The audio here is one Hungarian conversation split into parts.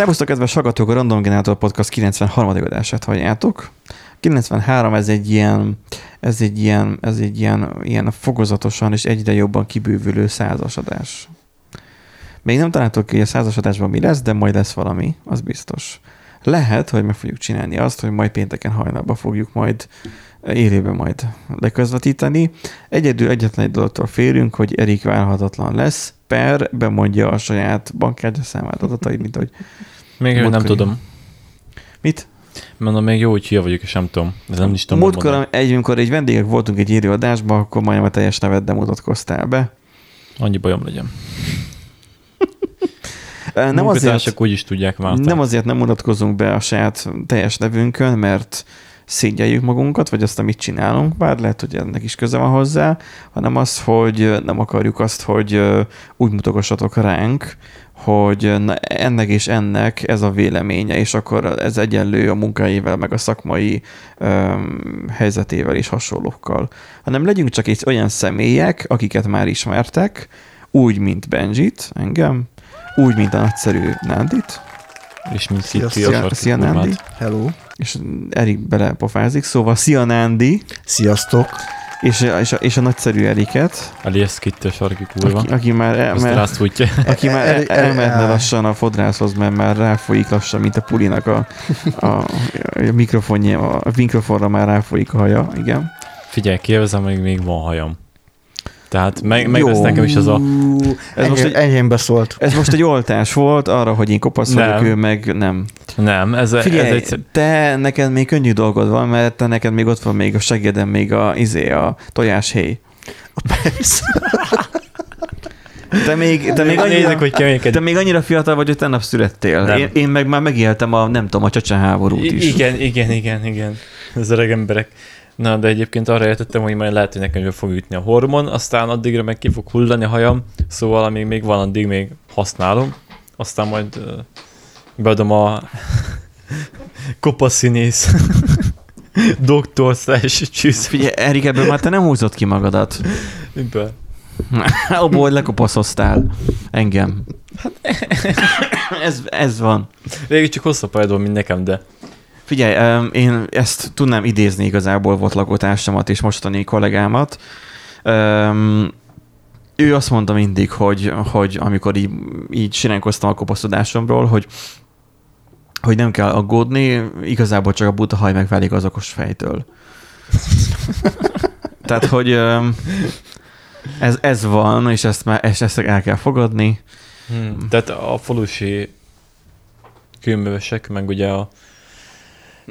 Szervusztok, kedves hallgatók, a Random Generator Podcast 93. adását halljátok. 93 ez egy ilyen, ez egy ilyen, ez egy ilyen, ilyen fokozatosan és egyre jobban kibővülő százasadás. Még nem találtok ki, hogy a százasadásban mi lesz, de majd lesz valami, az biztos. Lehet, hogy meg fogjuk csinálni azt, hogy majd pénteken hajnalban fogjuk majd élőben majd leközvetíteni. Egyedül egyetlen egy dologtól félünk, hogy Erik válhatatlan lesz, per bemondja a saját bankkártya számát adatait, mint hogy... Még nem Múltkor- tudom. Mit? Mondom, még jó, hogy hülye vagyok, és nem tudom. Ez nem is tudom Múltkor, egy, amikor egy vendégek voltunk egy élőadásban, akkor majdnem a teljes neveddel mutatkoztál be. Annyi bajom legyen. Nem azért, úgy is tudják már. nem azért nem mutatkozunk be a saját teljes nevünkön, mert szégyeljük magunkat, vagy azt, amit csinálunk, bár lehet, hogy ennek is köze van hozzá, hanem az, hogy nem akarjuk azt, hogy úgy mutogassatok ránk, hogy na, ennek és ennek ez a véleménye, és akkor ez egyenlő a munkáival, meg a szakmai öm, helyzetével és hasonlókkal. Hanem legyünk csak egy olyan személyek, akiket már ismertek, úgy, mint Benjit, engem, úgy, mint a nagyszerű Nándit, És mint Szia, szia kurvát. Nándi, Hello. és Erik belepofázik, szóval szia Nándi, Sziasztok. És, és, a, és a nagyszerű Eriket, a sarki kurva. aki, aki már, el, rászújtja. aki már el, Eri- elmehetne el- lassan a fodrászhoz, mert már ráfolyik lassan, mint a pulinak a, a, a mikrofonja, a mikrofonra már ráfolyik a haja, igen. Figyelj, kielvezem, még, még van hajam. Tehát meg, meg lesz nekem is az a... Ez most egy- Enyhén beszólt. Ez most egy oltás volt arra, hogy én kopasz vagyok, ő meg nem. Nem, ez, Figyelj, ez egy... te neked még könnyű dolgod van, mert te neked még ott van még a segéden még a, izé, a tojáshéj. Te még, te még annyira, Nézzük, hogy te még annyira fiatal vagy, hogy tegnap születtél. Nem. Én, én, meg már megéltem a, nem tudom, a csecsen háborút is. Igen, igen, igen, igen. Az öreg emberek. Na, de egyébként arra értettem, hogy majd lehet, hogy nekem fog ütni a hormon, aztán addigra meg ki fog hullani a hajam, szóval amíg még van, addig még használom, aztán majd uh, beadom a kopaszínész doktor slash csűsz. Figyelj, Erik, ebből már te nem húzott ki magadat. Miből? Abból, hogy lekopaszoztál engem. ez, ez van. Végül csak hosszabb pályadól, mint nekem, de Figyelj, én ezt tudnám idézni igazából volt lakótársamat és mostani kollégámat. Ő azt mondta mindig, hogy, hogy amikor így, így sirenkoztam a kopaszodásomról, hogy hogy nem kell aggódni, igazából csak a buta haj megválik az okos fejtől. Tehát, hogy ez, ez van, és ezt, már, és ezt el kell fogadni. Hmm. Tehát a falusi kőművesek, meg ugye a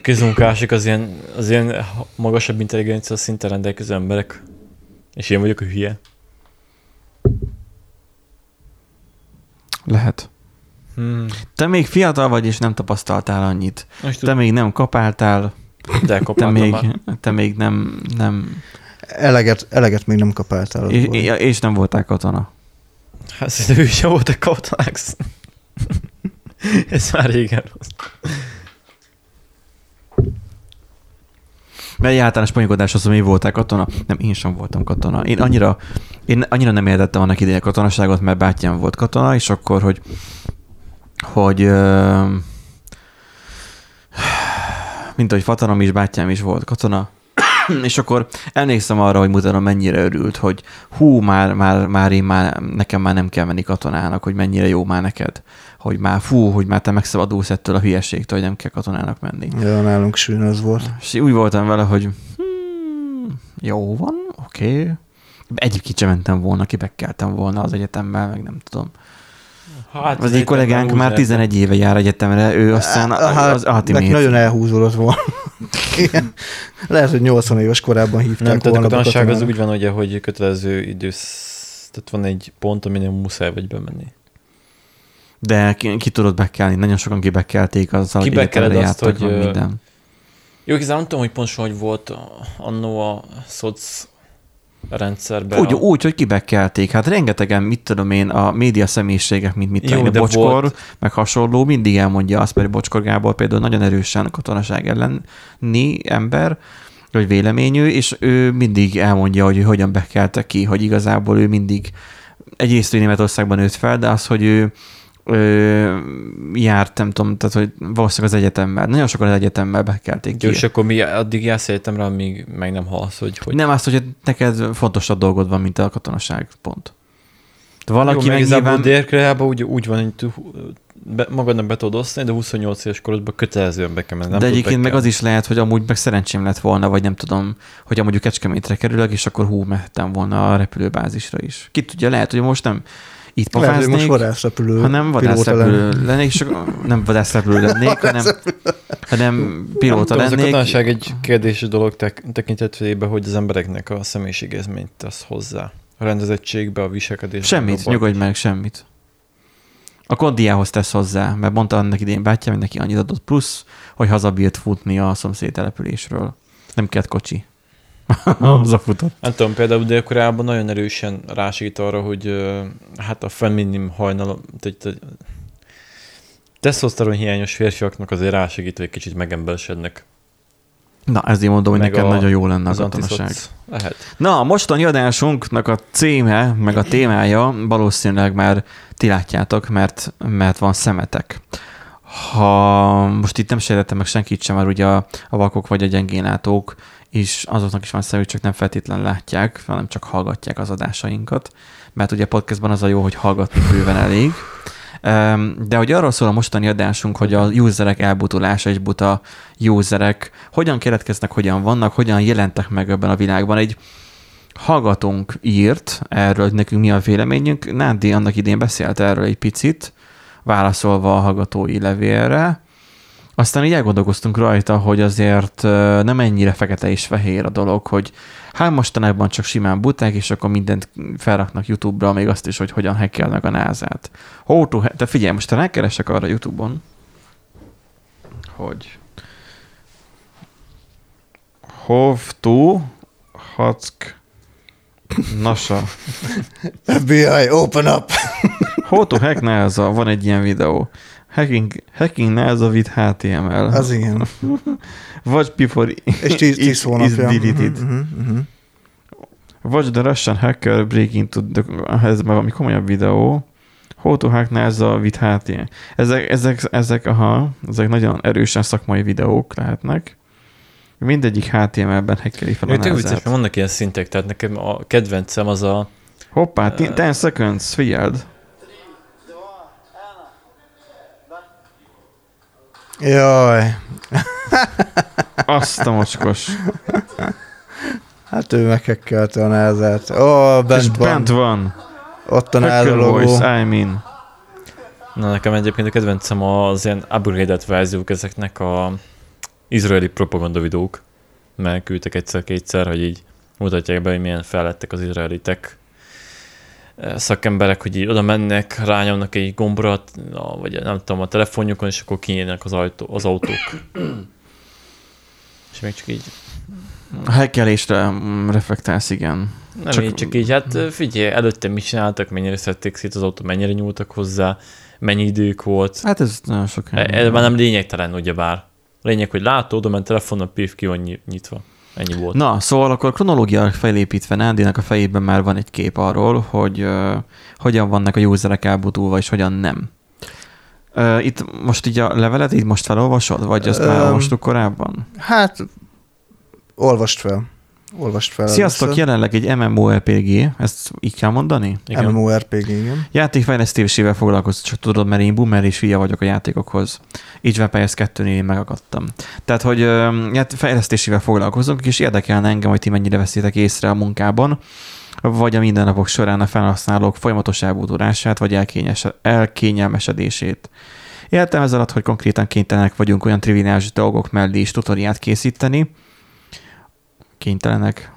közmunkások az ilyen, az ilyen magasabb intelligencia szinten rendelkező emberek. És én vagyok a hülye. Lehet. Hmm. Te még fiatal vagy, és nem tapasztaltál annyit. Most Te még nem kapáltál, de te még, már. te még nem, nem Eleget, eleget még nem kapáltál. és, és nem voltál katona. Hát szerintem ő sem voltak katonák. Ez már régen rossz. Mert általános ponygodás az, hogy mi voltál katona. Nem, én sem voltam katona. Én annyira, én annyira nem értettem annak ideje katonaságot, mert bátyám volt katona, és akkor, hogy hogy mint hogy fatanom is, bátyám is volt katona, és akkor emlékszem arra, hogy mutatom mennyire örült, hogy hú, már, már, már én már, nekem már nem kell menni katonának, hogy mennyire jó már neked. Hogy már fú, hogy már te megszabadulsz ettől a hülyeségtől, hogy nem kell katonának menni. Ja, nálunk sűn az volt. És úgy voltam vele, hogy hmm, jó van, oké. Okay. Egyébként sem mentem volna, kibekkeltem volna az egyetemmel, meg nem tudom. Hát, Az egy kollégánk már 11 éve jár egyetemre, ő aztán Hát, az miért? nagyon elhúzódott volna. Lehet, hogy 80 éves korában hívták Nem, tehát a katonaság az úgy van, ugye, hogy kötelező idősz... Tehát van egy pont, amin muszáj vagy bemenni. De ki, ki tudod bekelni, nagyon sokan kibekkelték azzal, hogy Kibekeled egyetemre azt, hogy, ö, minden. Jó, igazán nem tudom, hogy pontosan hogy volt annó a szoc rendszerben. Úgy, a... úgy, hogy kibekkelték. Hát rengetegen, mit tudom én, a média személyiségek, mint mit tudom a Bocskor, volt- meg hasonló, mindig elmondja azt, mert Bocskor Gábor például nagyon erősen katonaság elleni ember, vagy véleményű, és ő mindig elmondja, hogy hogyan bekelte ki, hogy igazából ő mindig egyrészt ő Németországban nőtt fel, de az, hogy ő ö, járt, nem tudom, tehát hogy valószínűleg az egyetemmel. Nagyon sokan az egyetemmel bekelték ki. Jó, és akkor mi addig jársz egyetemre, amíg meg nem halsz, hogy... hogy... Nem azt, hogy neked fontosabb dolgod van, mint a katonaság, pont. De valaki Jó, meg nyilván... dél úgy, úgy van, hogy be, magadnak be tudod osztani, de 28 éves korodban kötelezően be kell menni. nem de egyébként meg az is lehet, hogy amúgy meg szerencsém lett volna, vagy nem tudom, hogy amúgy Kecskemétre kerülök, és akkor hú, mehettem volna a repülőbázisra is. Ki tudja, lehet, hogy most nem itt Lehet, hogy most pofáznék, vadászrepülő hanem vadászrepülő lennék, és nem vadászrepülő lennék, hanem, hanem pilóta Nem tudom, Ez a lennék. egy kérdéses dolog tek- tekintetében, hogy az embereknek a személyiségezményt tesz hozzá. A rendezettségbe, a viselkedésbe. Semmit, abban. nyugodj meg, semmit. A kondiához tesz hozzá, mert mondta annak idén bátyám, hogy neki annyit adott plusz, hogy hazabírt futni a szomszéd településről. Nem kellett kocsi. Hazafutott. Nem tudom, például Dél-Koreában nagyon erősen rásít arra, hogy hát a feminim hajnal, tehát testoszteron hiányos férfiaknak azért rásegít, hogy egy kicsit megemberesednek. Na, ezért mondom, hogy Meg neked a- nagyon jó lenne a katonaság. lehet. Na, a mostani adásunknak a címe, meg a témája valószínűleg már ti látjátok, mert, mert van szemetek. Ha most itt nem sértettem meg senkit sem, mert ugye a, a vakok vagy a gyengénlátók is azoknak is van szemük, csak nem feltétlenül látják, hanem csak hallgatják az adásainkat. Mert ugye podcastban az a jó, hogy hallgatni bőven elég. De hogy arról szól a mostani adásunk, hogy a userek elbutulása és buta userek hogyan keletkeznek, hogyan vannak, hogyan jelentek meg ebben a világban. Egy hallgatónk írt erről, hogy nekünk mi a véleményünk. Nádi annak idén beszélt erről egy picit, válaszolva a hallgatói levélre. Aztán így elgondolkoztunk rajta, hogy azért nem ennyire fekete és fehér a dolog, hogy hát mostanában csak simán buták, és akkor mindent felraknak YouTube-ra, még azt is, hogy hogyan hackelnek a názát. To ha- Te figyelj, most rákeresek arra YouTube-on, hogy How to hack Nasa. FBI, open up! How to hack NASA, van egy ilyen videó. Hacking, hacking NASA with HTML. Az igen. Watch before És 10, 10 is hónapja. deleted. Mhm, mhm, mhm. Watch the Russian hacker break into the... Ez már valami komolyabb videó. How to hack NASA with HTML. Ezek, ezek, ezek, aha, ezek nagyon erősen szakmai videók lehetnek. Mindegyik HTML-ben hackeli fel a tök vicces, vannak ilyen szintek, tehát nekem a kedvencem az a... Hoppá, 10 seconds, figyeld. Jaj, Azt a mocskos. hát ő meghekkelte a názát. Ó, oh, És bent van. bent van. Ott a Hacker NASA logó. voice, I mean. Na, nekem egyébként a kedvencem az ilyen upgraded verziók ezeknek a izraeli propaganda videók, mert küldtek egyszer-kétszer, hogy így mutatják be, hogy milyen fellettek az izraelitek szakemberek, hogy így oda mennek, rányomnak egy gombra, vagy nem tudom, a telefonjukon, és akkor kinyílnak az, ajtó, az autók. és még csak így, A hackelésre mm, reflektálsz, igen. nem Csak- így, csak így, hát figyelj, előtte mit csináltak, mennyire szedték szét az autó, mennyire nyúltak hozzá, mennyi idők volt, Hát ez nagyon sok E- Ez már nem lényegtelen, ugyebár. Lényeg, hogy látod, oda ment telefon, a PIV ki van nyi- nyitva. Ennyi volt. Na, szóval akkor kronológia felépítve Nándinak a fejében már van egy kép arról, hogy uh, hogyan vannak a userek elbutulva, és hogyan nem. Uh, itt most így a levelet így most felolvasod, vagy azt már Öm, olvastuk korábban? Hát, olvast fel. Olvast fel. Sziasztok, először. jelenleg egy MMORPG, ezt így kell mondani? Igen. MMORPG, igen. Játékfejlesztésével foglalkozom, csak tudod, mert én boomer és hülye vagyok a játékokhoz. Így van PS 2-nél én megakadtam. Tehát, hogy ö, ját- fejlesztésével foglalkozunk, és érdekelne engem, hogy ti mennyire veszitek észre a munkában, vagy a mindennapok során a felhasználók folyamatos elbúdulását, vagy elkényes- elkényelmesedését. Értem ez alatt, hogy konkrétan kénytelenek vagyunk olyan triviális dolgok mellé is tutoriát készíteni. Kénytelenek.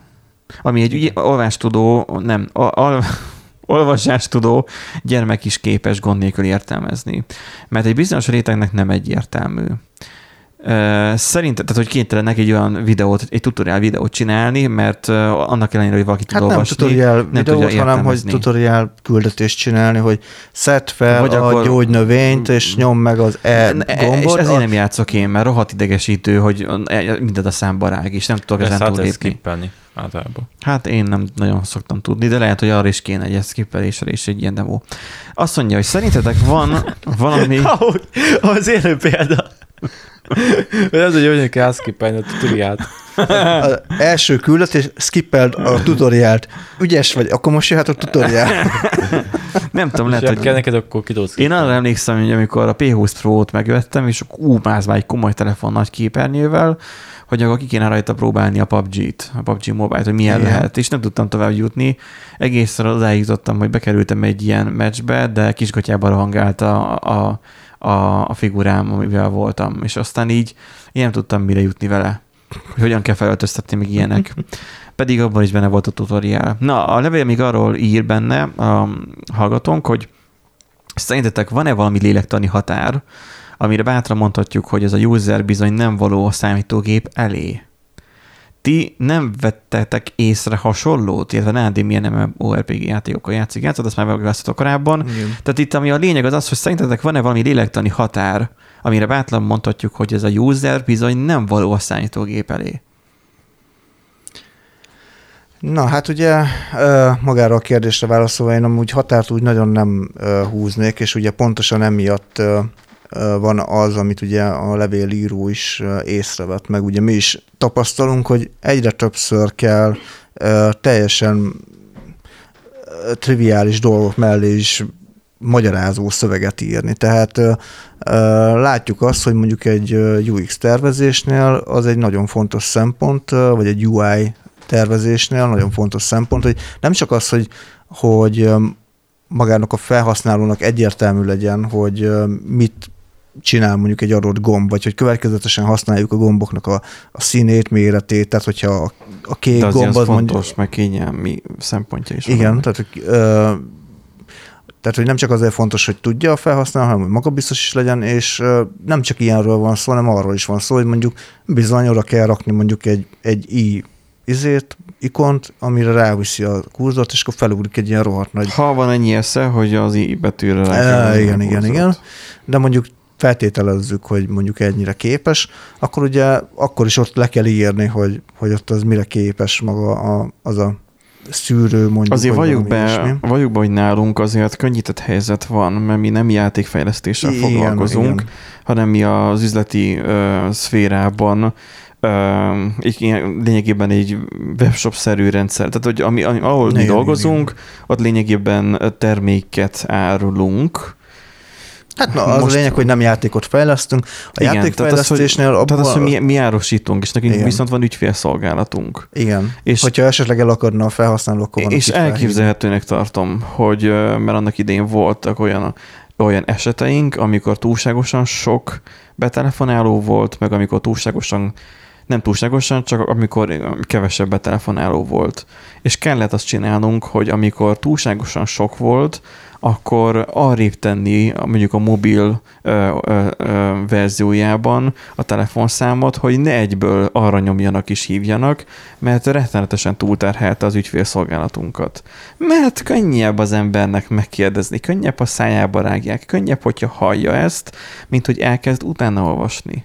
Ami egy ugye, olvástudó, nem, al, al, olvasástudó gyermek is képes gond nélkül értelmezni. Mert egy bizonyos rétegnek nem egyértelmű. Ö, Szerintem, tehát hogy kénytelenek egy olyan videót, egy tutoriál videót csinálni, mert annak ellenére, hogy valaki tud Hát nem olvasni, tutorial nem videót, tudja hanem hogy tutorial küldetést csinálni, hogy szedd fel Vagy a akkor- gyógynövényt, és nyom meg az E gombot. és ezért nem játszok én, mert rohadt idegesítő, hogy mindent a számba rág, és nem tudok ezen hát túllépni. általában. Hát én nem nagyon szoktam tudni, de lehet, hogy arra is kéne egy skippelésre és egy ilyen demo. Azt mondja, hogy szerintetek van valami... Ahogy, az élő példa. Ez, hogy hogyan kell skippelni a tutoriát. Az első küldetés, skippeld a tutoriált. Ügyes vagy, akkor most jöhet a tutoriál. Nem tudom, Lehet, hogy kell hogy... neked, akkor ki tudsz Én arra emlékszem, hogy amikor a P20 Pro-t megvettem, és ú, már egy komoly telefon nagy képernyővel, hogy akkor ki kéne rajta próbálni a PUBG-t, a PUBG Mobile-t, hogy milyen Igen. lehet, és nem tudtam tovább jutni. Egészen odáig jutottam, hogy bekerültem egy ilyen meccsbe, de kisgatyában rohangált a, a, a, a figurám, amivel voltam, és aztán így én nem tudtam mire jutni vele, hogy hogyan kell felöltöztetni, még ilyenek. Pedig abban is benne volt a tutoriál. Na, a levél még arról ír benne a hallgatónk, hogy szerintetek van-e valami lélektani határ, amire bátran mondhatjuk, hogy ez a user bizony nem való a számítógép elé. Ti nem vettetek észre hasonlót, illetve Nádi milyen MMORPG játékokkal játszik, játszott, azt már megbeszéltük korábban. Igen. Tehát itt ami a lényeg az az, hogy szerintetek van-e valami lélektani határ, amire bátran mondhatjuk, hogy ez a user bizony nem való a számítógép elé. Na, hát ugye magára a kérdésre válaszolva én amúgy határt úgy nagyon nem húznék, és ugye pontosan emiatt van az, amit ugye a levélíró is észrevett, meg ugye mi is tapasztalunk, hogy egyre többször kell teljesen triviális dolgok mellé is magyarázó szöveget írni. Tehát látjuk azt, hogy mondjuk egy UX tervezésnél az egy nagyon fontos szempont, vagy egy UI tervezésnél nagyon fontos szempont, hogy nem csak az, hogy, hogy magának a felhasználónak egyértelmű legyen, hogy mit csinál mondjuk egy adott gomb, vagy hogy következetesen használjuk a gomboknak a, a színét, méretét, tehát hogyha a, a kék De gomb az az fontos, mondjuk... meg kényelmi szempontja is. Igen, tehát, hogy, ö, tehát, hogy nem csak azért fontos, hogy tudja a felhasználó, hanem hogy magabiztos is legyen, és nem csak ilyenről van szó, hanem arról is van szó, hogy mondjuk bizony oda kell rakni mondjuk egy, egy i izét, ikont, amire ráviszi a kurzort, és akkor felugrik egy ilyen rohadt nagy Ha van ennyi esze, hogy az i betűre rá kell E, igen, igen, igen. De mondjuk feltételezzük, hogy mondjuk ennyire képes, akkor ugye akkor is ott le kell írni, hogy, hogy ott az mire képes maga a, az a szűrő, mondjuk. Azért valljuk be, ilyesmi. valljuk be, hogy nálunk azért könnyített helyzet van, mert mi nem játékfejlesztéssel Igen, foglalkozunk, igen. hanem mi az üzleti ö, szférában egy, lényegében egy webshop-szerű rendszer. Tehát, hogy ami, ami, ahol mi Igen, dolgozunk, ott lényegében terméket árulunk, Hát na, az Most- a lényeg, hogy nem játékot fejlesztünk. A Igen, játékfejlesztésnél tehát az, hogy, tehát az, hogy abban- mi, mi árusítunk, és nekünk Igen. viszont van ügyfélszolgálatunk. Igen. És- hogyha esetleg elakadna a felhasználó, akkor És elképzelhetőnek tartom, hogy mert annak idén voltak olyan, olyan eseteink, amikor túlságosan sok betelefonáló volt, meg amikor túlságosan, nem túlságosan, csak amikor ö, kevesebb betelefonáló volt. És kellett azt csinálnunk, hogy amikor túlságosan sok volt, akkor arrébb tenni mondjuk a mobil ö, ö, ö, verziójában a telefonszámot, hogy ne egyből arra nyomjanak és hívjanak, mert rettenetesen túlterhelte az ügyfélszolgálatunkat. Mert könnyebb az embernek megkérdezni, könnyebb a szájába rágják, könnyebb, hogyha hallja ezt, mint hogy elkezd utána olvasni.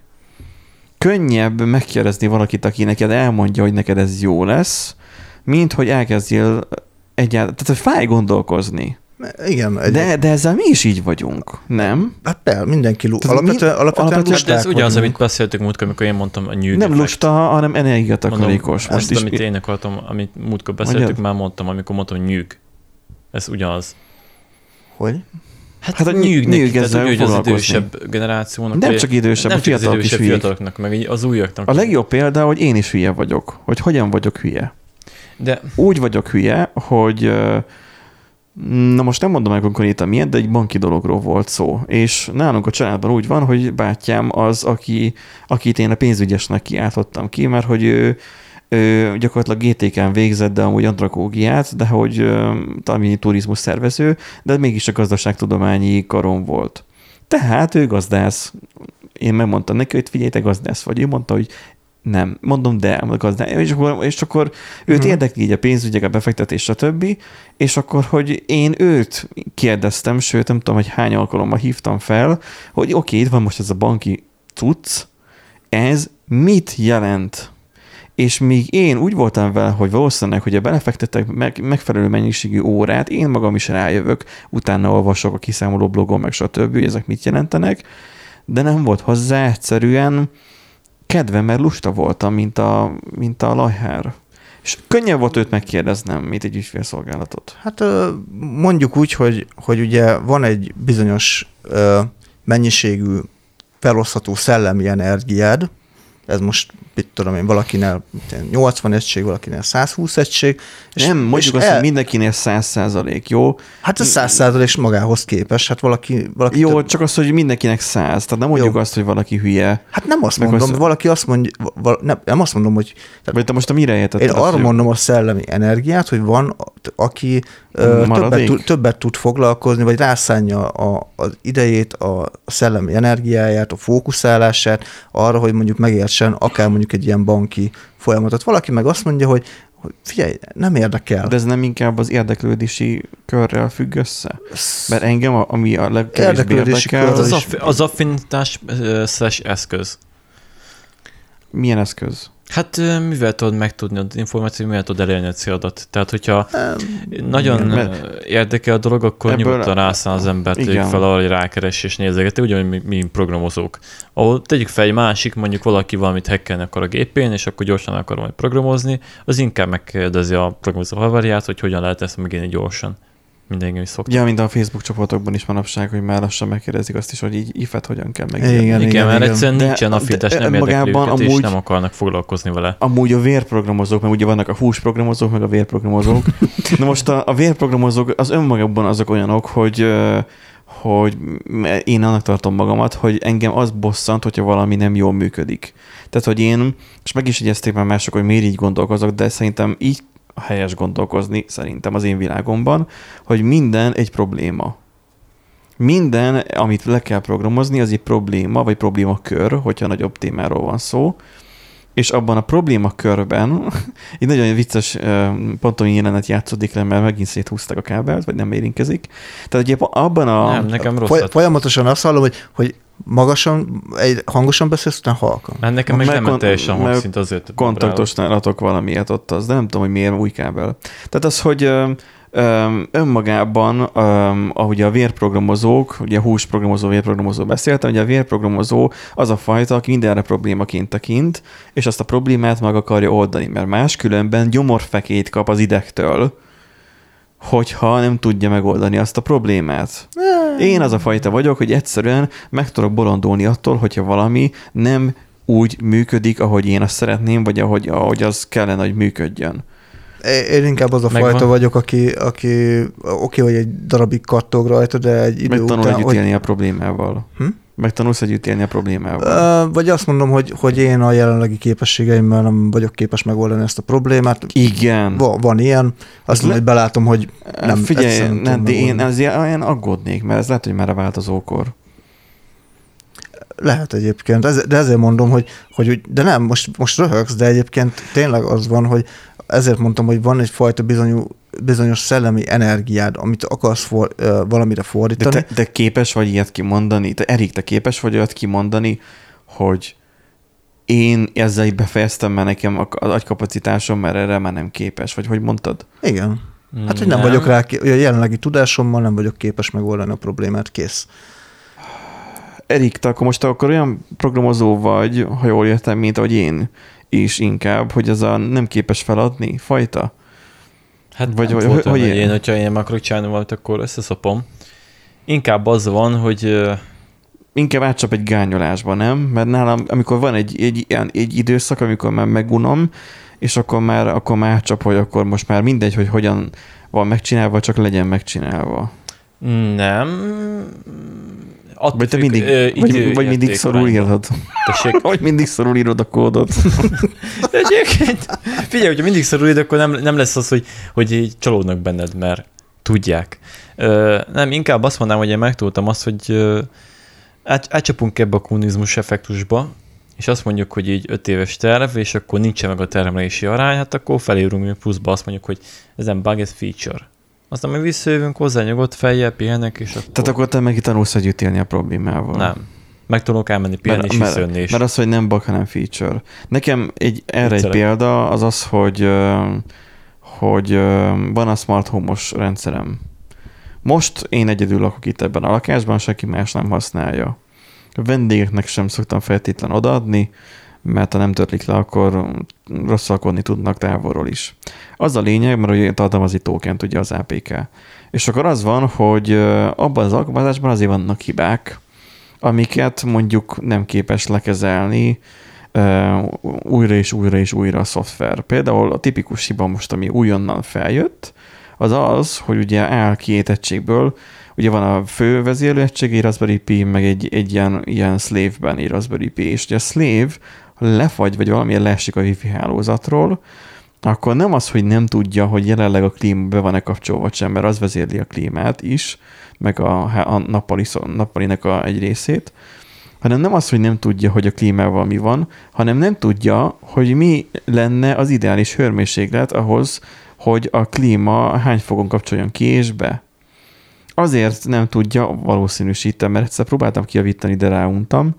Könnyebb megkérdezni valakit, aki neked elmondja, hogy neked ez jó lesz, mint hogy elkezdjél egyáltalán, tehát hogy fáj gondolkozni. Igen, egy, De, de ezzel mi is így vagyunk, nem? hát per, mindenki lu- Tehát mi- alapvetően, alapvetően, alapvetően- lusták ez ugyanaz, amit beszéltünk múltkor, amikor én mondtam a nyűg Nem effekt. lusta, hanem energiatakarékos. Mondom, Most ezt, is amit én akartam, amit múltkor beszéltük, Mondjad. már mondtam, amikor mondtam, nyűg. Ez ugyanaz. Hogy? Hát, Hát a hát nyűg- tehát ezzel hogy az idősebb generációnak. Nem csak idősebb, nem a csak az fiatalok is idősebb hülyék. fiataloknak, meg az újaknak. A legjobb példa, hogy én is hülye vagyok. Hogy hogyan vagyok hülye. De Úgy vagyok hülye, hogy na most nem mondom meg konkrétan miért, de egy banki dologról volt szó. És nálunk a családban úgy van, hogy bátyám az, aki, akit én a pénzügyesnek kiáltottam ki, mert hogy ő, ő gyakorlatilag GTK-n végzett, de amúgy antrakógiát, de hogy ami turizmus szervező, de mégis a gazdaságtudományi karon volt. Tehát ő gazdász. Én megmondtam neki, hogy figyelj, te gazdász vagy. Ő mondta, hogy nem. Mondom, de a gazdász. És akkor, és akkor őt Mhm. érdekli így a pénzügyek, a befektetés, stb. És akkor, hogy én őt kérdeztem, sőt, nem tudom, hogy hány alkalommal hívtam fel, hogy oké, itt van most ez a banki cucc, ez mit jelent? És míg én úgy voltam vele, hogy valószínűleg, hogyha belefektetek meg, megfelelő mennyiségű órát, én magam is rájövök, utána olvasok a kiszámoló blogon, meg stb., hogy ezek mit jelentenek, de nem volt hozzá egyszerűen kedvem, mert lusta voltam, mint a, mint a lajhár. És könnyebb volt őt megkérdeznem, mint egy ügyfélszolgálatot. Hát mondjuk úgy, hogy, hogy ugye van egy bizonyos mennyiségű felosztható szellemi energiád, ez most, mit tudom én, valakinél 80 egység, valakinél 120 egység. És, nem, mondjuk és azt, el... hogy mindenkinél 100 százalék, jó? Hát a 100 százalék magához képes, hát valaki... valaki jó, több... csak az, hogy mindenkinek 100, tehát nem mondjuk jó. azt, hogy valaki hülye. Hát nem azt mondom, azt... valaki azt mondja, val, nem, nem azt mondom, hogy... Tehát Vagy te most a mire értetted? Én arra mondom a szellemi energiát, hogy van, aki többet, többet tud foglalkozni, vagy rászánja a, az idejét, a szellemi energiáját, a fókuszálását arra, hogy mondjuk megértsen akár mondjuk egy ilyen banki folyamatot. Valaki meg azt mondja, hogy hogy figyelj, nem érdekel. De ez nem inkább az érdeklődési körrel függ össze? Mert engem, ami a legkevésbé érdekel... Az, az, az affinitás eszköz. Milyen eszköz? Hát mivel tudod megtudni az információt, mivel tudod elérni a célodat? Tehát, hogyha um, nagyon igen, érdekel a dolog, akkor ebből, nyugodtan rászáll az embert, tegyük fel arra, hogy rákeres és nézegeti, ugyanúgy mi, mi programozók. Ahol tegyük fel egy másik, mondjuk valaki valamit hackelni akar a gépén, és akkor gyorsan akar majd programozni, az inkább megkérdezi a programozó haverját, hogy hogyan lehet ezt megélni gyorsan mindenki is szokta. Ja, mind a Facebook csoportokban is manapság, hogy már lassan megkérdezik azt is, hogy így ifet hogyan kell meg. Igen, igen, igen, mert egyszerűen nincsen affitás, nem magában amúgy, és nem akarnak foglalkozni vele. Amúgy a vérprogramozók, mert ugye vannak a húsprogramozók, meg a vérprogramozók. Na most a, a vérprogramozók az önmagában azok olyanok, hogy hogy én annak tartom magamat, hogy engem az bosszant, hogyha valami nem jól működik. Tehát, hogy én, és meg is igyezték már mások, hogy miért így gondolkozok, de szerintem így helyes gondolkozni szerintem az én világomban, hogy minden egy probléma. Minden, amit le kell programozni, az egy probléma, vagy problémakör, hogyha nagyobb témáról van szó, és abban a problémakörben egy nagyon vicces ponton jelenet játszódik le, mert megint széthúztak a kábelt, vagy nem érinkezik. Tehát ugye abban a... Nem, nekem rossz. Folyamatosan azt hallom, hogy, hogy magasan, egy hangosan beszélsz, utána halkan. Mert nekem meg nem kon- teljesen hangszint azért. Kontaktosnál adok valamiért ott az, de nem tudom, hogy miért új kábel. Tehát az, hogy ö, ö, önmagában, ö, ahogy a vérprogramozók, ugye a húsprogramozó, vérprogramozó beszéltem, ugye a vérprogramozó az a fajta, aki mindenre problémaként tekint, és azt a problémát meg akarja oldani, mert máskülönben gyomorfekét kap az idegtől, hogyha nem tudja megoldani azt a problémát. Én az a fajta vagyok, hogy egyszerűen meg tudok bolondulni attól, hogyha valami nem úgy működik, ahogy én azt szeretném, vagy ahogy, ahogy az kellene, hogy működjön. Én inkább az a Megvan. fajta vagyok, aki, aki oké, hogy egy darabig kattog rajta, de egy idő Megtanul után... együtt élni a problémával. Hm? Megtanulsz együtt élni a problémával. Vagy azt mondom, hogy, hogy én a jelenlegi képességeimmel nem vagyok képes megoldani ezt a problémát. Igen. Va, van ilyen. Azt mondom, hogy belátom, hogy nem. Figyelj, nem, de én, ez, én aggódnék, mert ez lehet, hogy már a változókor. Lehet egyébként, ez, de ezért mondom, hogy, hogy de nem, most, most röhögsz, de egyébként tényleg az van, hogy ezért mondtam, hogy van egyfajta bizonyú, bizonyos szellemi energiád, amit akarsz for, valamire fordítani. De te, te képes vagy ilyet kimondani? Te, Erik, te képes vagy olyat kimondani, hogy én ezzel befejeztem, mert nekem az agykapacitásom, mert erre már nem képes, vagy hogy mondtad? Igen. Hát, hogy nem, nem vagyok rá, a jelenlegi tudásommal nem vagyok képes megoldani a problémát, kész. Erik, te akkor most te akkor olyan programozó vagy, ha jól értem, mint ahogy én is inkább, hogy ez a nem képes feladni fajta? Hát vagy hogy, hogy, hogy én, hogyha én akarok csinálni valamit, akkor összeszopom. Inkább az van, hogy inkább átcsap egy gányolásba, nem? Mert nálam, amikor van egy, egy, egy, egy időszak, amikor már megunom, és akkor már, akkor már átcsap, hogy akkor most már mindegy, hogy hogyan van megcsinálva, csak legyen megcsinálva. Nem, Attól vagy te mindig, ö, vagy, vagy mindig szorul írod. Tessék? vagy mindig szorul írod a kódot. Egyébként, figyelj, hogyha mindig szorul írod, akkor nem, nem lesz az, hogy, hogy így csalódnak benned, mert tudják. Ö, nem, inkább azt mondanám, hogy én megtudtam azt, hogy ö, át, átcsapunk ebbe a kommunizmus effektusba, és azt mondjuk, hogy így öt éves terv, és akkor nincsen meg a termelési arány, hát akkor felérünk pluszba, azt mondjuk, hogy ez nem bug, ez feature. Aztán mi visszajövünk hozzá, nyugodt fejjel, pihenek, és akkor... Tehát akkor te meg tanulsz együtt élni a problémával. Nem. meg tudok elmenni pihenni és mert, visszajönni is. mert az, hogy nem bug, hanem feature. Nekem egy, erre egy Viccelek. példa az az, hogy, hogy van a smart home-os rendszerem. Most én egyedül lakok itt ebben a lakásban, senki más nem használja. A vendégeknek sem szoktam feltétlen odaadni, mert ha nem törlik le, akkor rosszalkodni tudnak távolról is. Az a lényeg, mert ugye az tókent, ugye az APK. És akkor az van, hogy abban az alkalmazásban azért vannak hibák, amiket mondjuk nem képes lekezelni újra és újra és újra a szoftver. Például a tipikus hiba most, ami újonnan feljött, az az, hogy ugye áll két egységből, ugye van a fő vezérlő egység, egy Raspberry Pi, meg egy, egy ilyen, ilyen slave-ben egy Raspberry Pi, és ugye a slave lefagy, vagy valamilyen leesik a wifi hálózatról, akkor nem az, hogy nem tudja, hogy jelenleg a klíma be van-e kapcsolva, vagy sem, mert az vezérli a klímát is, meg a, a nappali, nappalinek a egy részét, hanem nem az, hogy nem tudja, hogy a klímával mi van, hanem nem tudja, hogy mi lenne az ideális hőmérséklet ahhoz, hogy a klíma hány fokon kapcsoljon ki és be. Azért nem tudja, valószínűsítem, mert egyszer próbáltam kijavítani, de ráuntam,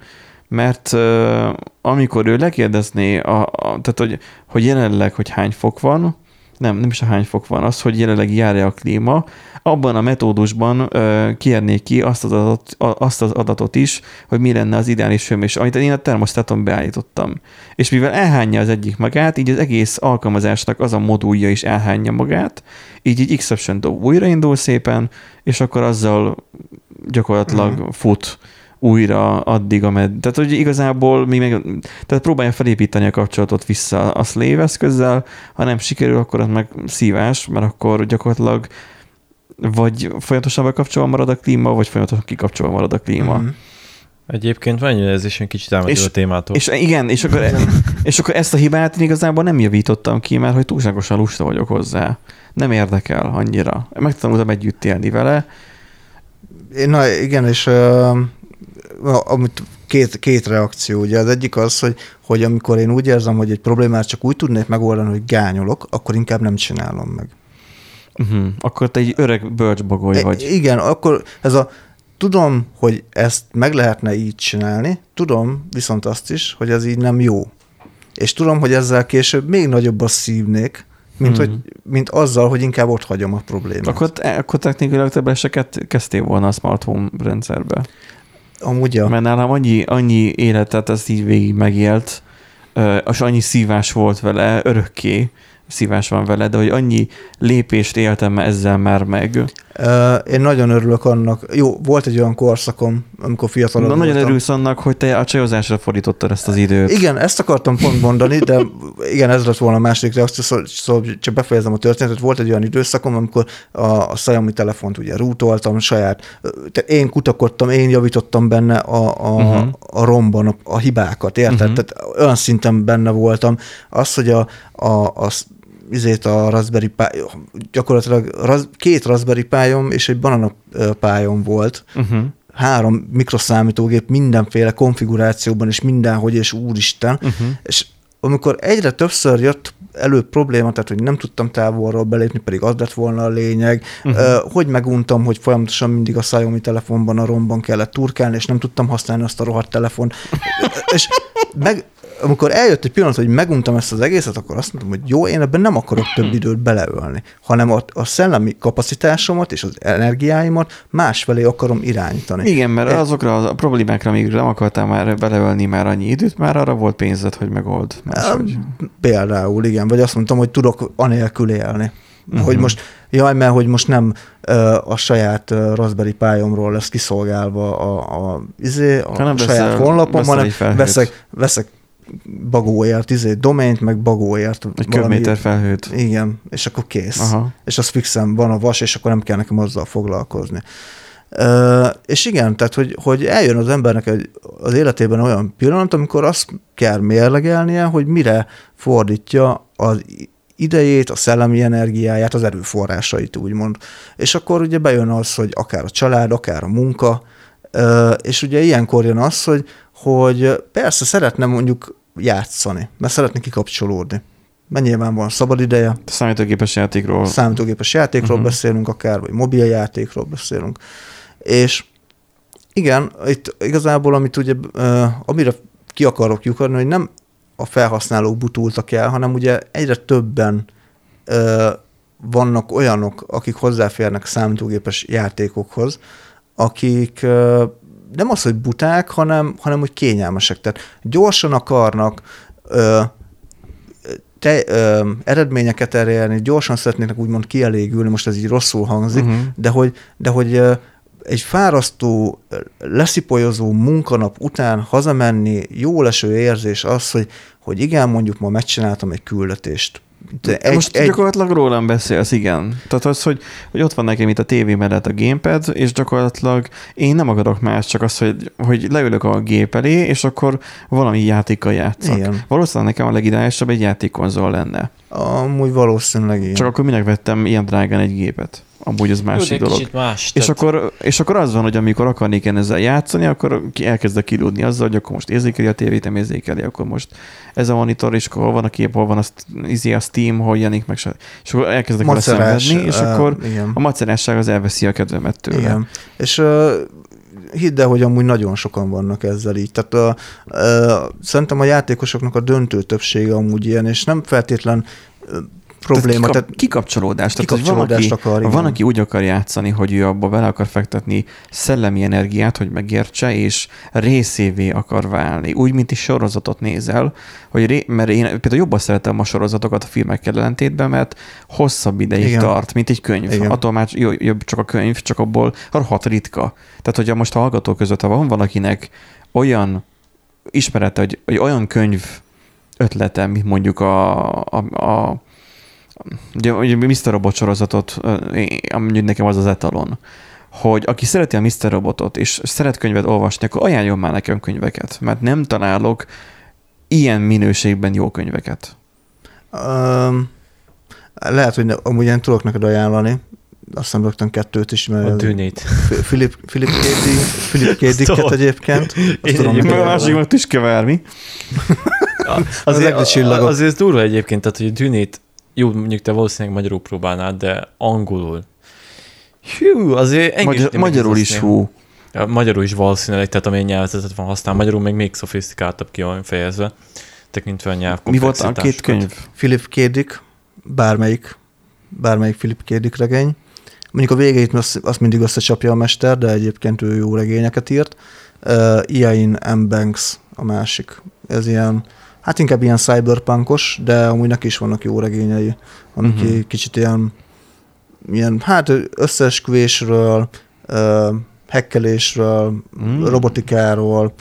mert uh, amikor ő lekérdezné, a, a, tehát hogy, hogy jelenleg, hogy hány fok van, nem, nem is a hány fok van, az, hogy jelenleg járja a klíma, abban a metódusban uh, kérnék ki azt az, adatot, azt az adatot is, hogy mi lenne az ideális hőmérséklet, amit én a termosztáton beállítottam. És mivel elhányja az egyik magát, így az egész alkalmazásnak az a modulja is elhányja magát, így egy exception újraindul szépen, és akkor azzal gyakorlatilag Mhm. fut újra addig, amed... Tehát, hogy igazából még meg... Tehát próbálja felépíteni a kapcsolatot vissza a slave eszközzel, ha nem sikerül, akkor az meg szívás, mert akkor gyakorlatilag vagy folyamatosan bekapcsolva marad a klíma, vagy folyamatosan kikapcsolva marad a klíma. Mhm. Egyébként van egy érzés, hogy kicsit elmegy a témától. És igen, és akkor, és akkor ezt a hibát én igazából nem javítottam ki, mert hogy túlságosan lusta vagyok hozzá. Nem érdekel annyira. Megtanultam együtt élni vele. Na igen, és amit két, két reakció. Ugye az egyik az, hogy, hogy amikor én úgy érzem, hogy egy problémát csak úgy tudnék megoldani, hogy gányolok, akkor inkább nem csinálom meg. Uh-huh. Akkor te egy öreg bölcsbagoly E- vagy. Igen, akkor ez a tudom, hogy ezt meg lehetne így csinálni, tudom viszont azt is, hogy ez így nem jó. És tudom, hogy ezzel később még nagyobbat szívnék, mint, Hmm. hogy, mint azzal, hogy inkább ott hagyom a problémát. Akkor, akkor technikailag te eseket kezdtél volna a smart home rendszerbe. Amúgy ja. Mert nálam annyi, annyi életet ez így végig megélt, és annyi szívás volt vele, örökké szívás van vele, de hogy annyi lépést éltem ezzel már meg. Én nagyon örülök annak. Jó, volt egy olyan korszakom, amikor fiatalabb Na, nagyon voltam. örülsz annak, hogy te a csajozásra fordítottad ezt az időt. Igen, ezt akartam pont mondani, de igen, ez lett volna a második reakció, szóval, szóval csak befejezem a történetet. Volt egy olyan időszakom, amikor a, a Xiaomi telefont ugye rootoltam saját, tehát én kutakodtam, én javítottam benne a, a, uh-huh. a romban a, a hibákat, érted? Uh-huh. Tehát olyan szinten benne voltam. Az, hogy a, a, a izét a Raspberry Pi, gyakorlatilag raz, két Raspberry pályom és egy Banana pályom volt, Uh-huh. három mikroszámítógép mindenféle konfigurációban, és mindenhogy, és úristen. Uh-huh. És amikor egyre többször jött elő probléma, tehát hogy nem tudtam távolról belépni, pedig az lett volna a lényeg, uh-huh. hogy meguntam, hogy folyamatosan mindig a Xiaomi telefonban, a romban kellett turkálni, és nem tudtam használni azt a rohadt telefon. és meg, amikor eljött egy pillanat, hogy meguntam ezt az egészet, akkor azt mondtam, hogy jó, én ebben nem akarok több időt beleölni, hanem a, a szellemi kapacitásomat és az energiáimat másfelé akarom irányítani. Igen, mert Egy- azokra a problémákra, amíg nem akartál már beleölni már annyi időt, már arra volt pénzed, hogy megold. Máshogy. Például, igen. Vagy azt mondtam, hogy tudok anélkül élni. Uh-huh. Hogy most, jaj, mert hogy most nem ö, a saját ö, Raspberry pályomról lesz kiszolgálva a, a, izé, a Hanem saját honlapom, hanem veszek, veszek bagóért, izé, domaint, meg bagóért. Egy köbméter felhőt. Igen, és akkor kész. Aha. És az fixen van a vas, és akkor nem kell nekem azzal foglalkozni. Ö, és igen, tehát, hogy, hogy eljön az embernek egy, az életében olyan pillanat, amikor azt kell mérlegelnie, hogy mire fordítja az idejét, a szellemi energiáját, az erőforrásait, úgymond. És akkor ugye bejön az, hogy akár a család, akár a munka, ö, és ugye ilyenkor jön az, hogy, hogy persze szeretne mondjuk játszani, mert szeretne kikapcsolódni. Mert nyilván van szabad ideje, Számítógépes játékról. számítógépes játékról uh-huh. beszélünk akár, vagy mobiljátékról beszélünk. És Igen, itt igazából, amit ugye, amire ki akarok lyukadni, hogy nem a felhasználók butultak el, hanem ugye egyre többen ö, vannak olyanok, akik hozzáférnek számítógépes játékokhoz, akik ö, nem az, hogy buták, hanem, hanem hogy kényelmesek. Tehát gyorsan akarnak ö, te, ö, eredményeket elérni, gyorsan szeretnének úgymond kielégülni, most ez így rosszul hangzik, uh-huh. de hogy, de hogy ö, egy fárasztó, leszipolyozó munkanap után hazamenni, jó leső érzés az, hogy, hogy igen, mondjuk ma megcsináltam egy küldetést. De Egy, Most egy... gyakorlatilag rólam beszélsz, igen. Tehát az, hogy, hogy ott van nekem itt a tévé mellett a gamepad, és gyakorlatilag én nem akarok más, csak az, hogy, hogy leülök a gép elé, és akkor valami játékkal játszok. Igen. Valószínűleg nekem a legideálisabb egy játékkonzol lenne. Amúgy valószínűleg igen. Csak akkor minek vettem ilyen drágán egy gépet? Amúgy az Jó, másik de dolog. más. És tehát- akkor, és akkor az van, hogy amikor akarnék én ezzel játszani, akkor ki- elkezdek kiludni azzal, hogy akkor most érzékeli a tévét, nem érzékeli, akkor most ez a monitor, és akkor hol van a kép, hol van a, izé a Steam, hol jelenik meg, és akkor elkezdek vele szenvedni, és ö, akkor igen. a macerásság az elveszi a kedvemet tőle. Igen. És uh, hidd el, hogy amúgy nagyon sokan vannak ezzel így. Tehát uh, uh, szerintem a játékosoknak a döntő többsége amúgy ilyen, és nem feltétlen uh, probléma. Tehát Tehát, kikap, kikapcsolódás. Tehát, Kikapcsolódást aki, akar, igen. van, aki úgy akar játszani, hogy ő abba bele akar fektetni szellemi energiát, hogy megértse, és részévé akar válni. Úgy, mint is sorozatot nézel, hogy ré, mert én például jobban szeretem a sorozatokat a filmekkel ellentétben, mert hosszabb ideig Igen. Tart, mint egy könyv. Igen. Attól már jó, jobb csak a könyv, csak abból rohadt ritka. Tehát, hogyha most a hallgatók között, ha van valakinek olyan ismerete, hogy, hogy olyan könyv ötlete, mint mondjuk a, a, a ugye, ugye Mr. Robot sorozatot, mondjuk nekem az az etalon, hogy aki szereti a Mr. Robotot, és szeret könyvet olvasni, akkor ajánljon már nekem könyveket, mert nem találok ilyen minőségben jó könyveket. um, lehet, hogy ne, amúgy én tudok neked ajánlani, azt hiszem rögtön kettőt is, mert A tűnét. Philip, Philip K. Dick, Philip K. Dicket Tudom. egyébként. Azt Én tudom egyébként- a másik meg tüske mi? Az Azért, azért durva egyébként, tehát hogy a tűnét, jó, mondjuk te valószínűleg magyarul próbálnád, de angolul. Hű, azért Magyar, magyarul is hú. Ja, magyarul is valószínűleg, tehát amilyen nyelvezetet van használ, magyarul még még szofisztikáltabb ki van fejezve, tekintve a nyelv Mi volt a két könyv? Philip K. Dick, bármelyik, bármelyik Philip K. Dick regény. Mondjuk a végeit azt, azt mindig összecsapja a mester, de egyébként ő jó regényeket írt. Uh, Ian M. Banks a másik. Ez ilyen, hát inkább ilyen cyberpunkos, de amúgy neki is vannak jó regényei, amik Mhm. uh-huh. kicsit ilyen, ilyen, hát összeesküvésről, uh, hekkelésről, Mm. robotikáról,